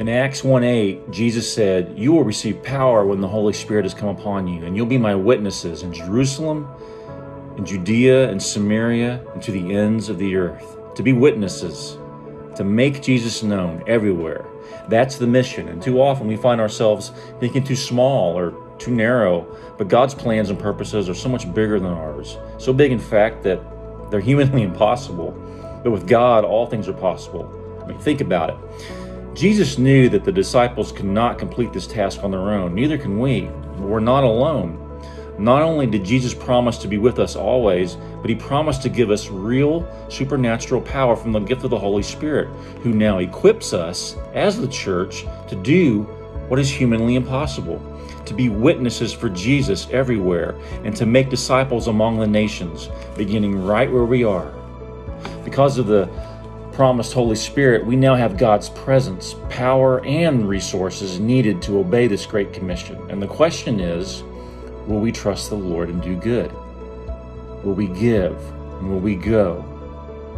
In Acts 1 8, Jesus said, You will receive power when the Holy Spirit has come upon you, and you'll be my witnesses in Jerusalem, in Judea, and Samaria, and to the ends of the earth. To be witnesses, to make Jesus known everywhere. That's the mission. And too often we find ourselves thinking too small or too narrow, but God's plans and purposes are so much bigger than ours. So big, in fact, that they're humanly impossible. But with God, all things are possible. I mean, think about it. Jesus knew that the disciples could not complete this task on their own. Neither can we. We're not alone. Not only did Jesus promise to be with us always, but he promised to give us real supernatural power from the gift of the Holy Spirit, who now equips us as the church to do what is humanly impossible to be witnesses for Jesus everywhere and to make disciples among the nations, beginning right where we are. Because of the promised Holy Spirit, we now have God's presence, power, and resources needed to obey this great commission. And the question is will we trust the Lord and do good? Will we give? And will we go?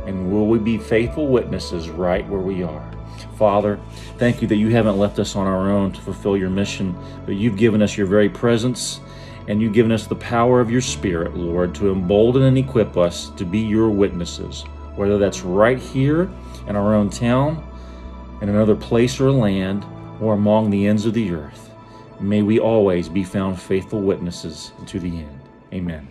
And will we be faithful witnesses right where we are? Father, thank you that you haven't left us on our own to fulfill your mission, but you've given us your very presence and you've given us the power of your Spirit, Lord, to embolden and equip us to be your witnesses whether that's right here in our own town, in another place or land, or among the ends of the earth. May we always be found faithful witnesses to the end. Amen.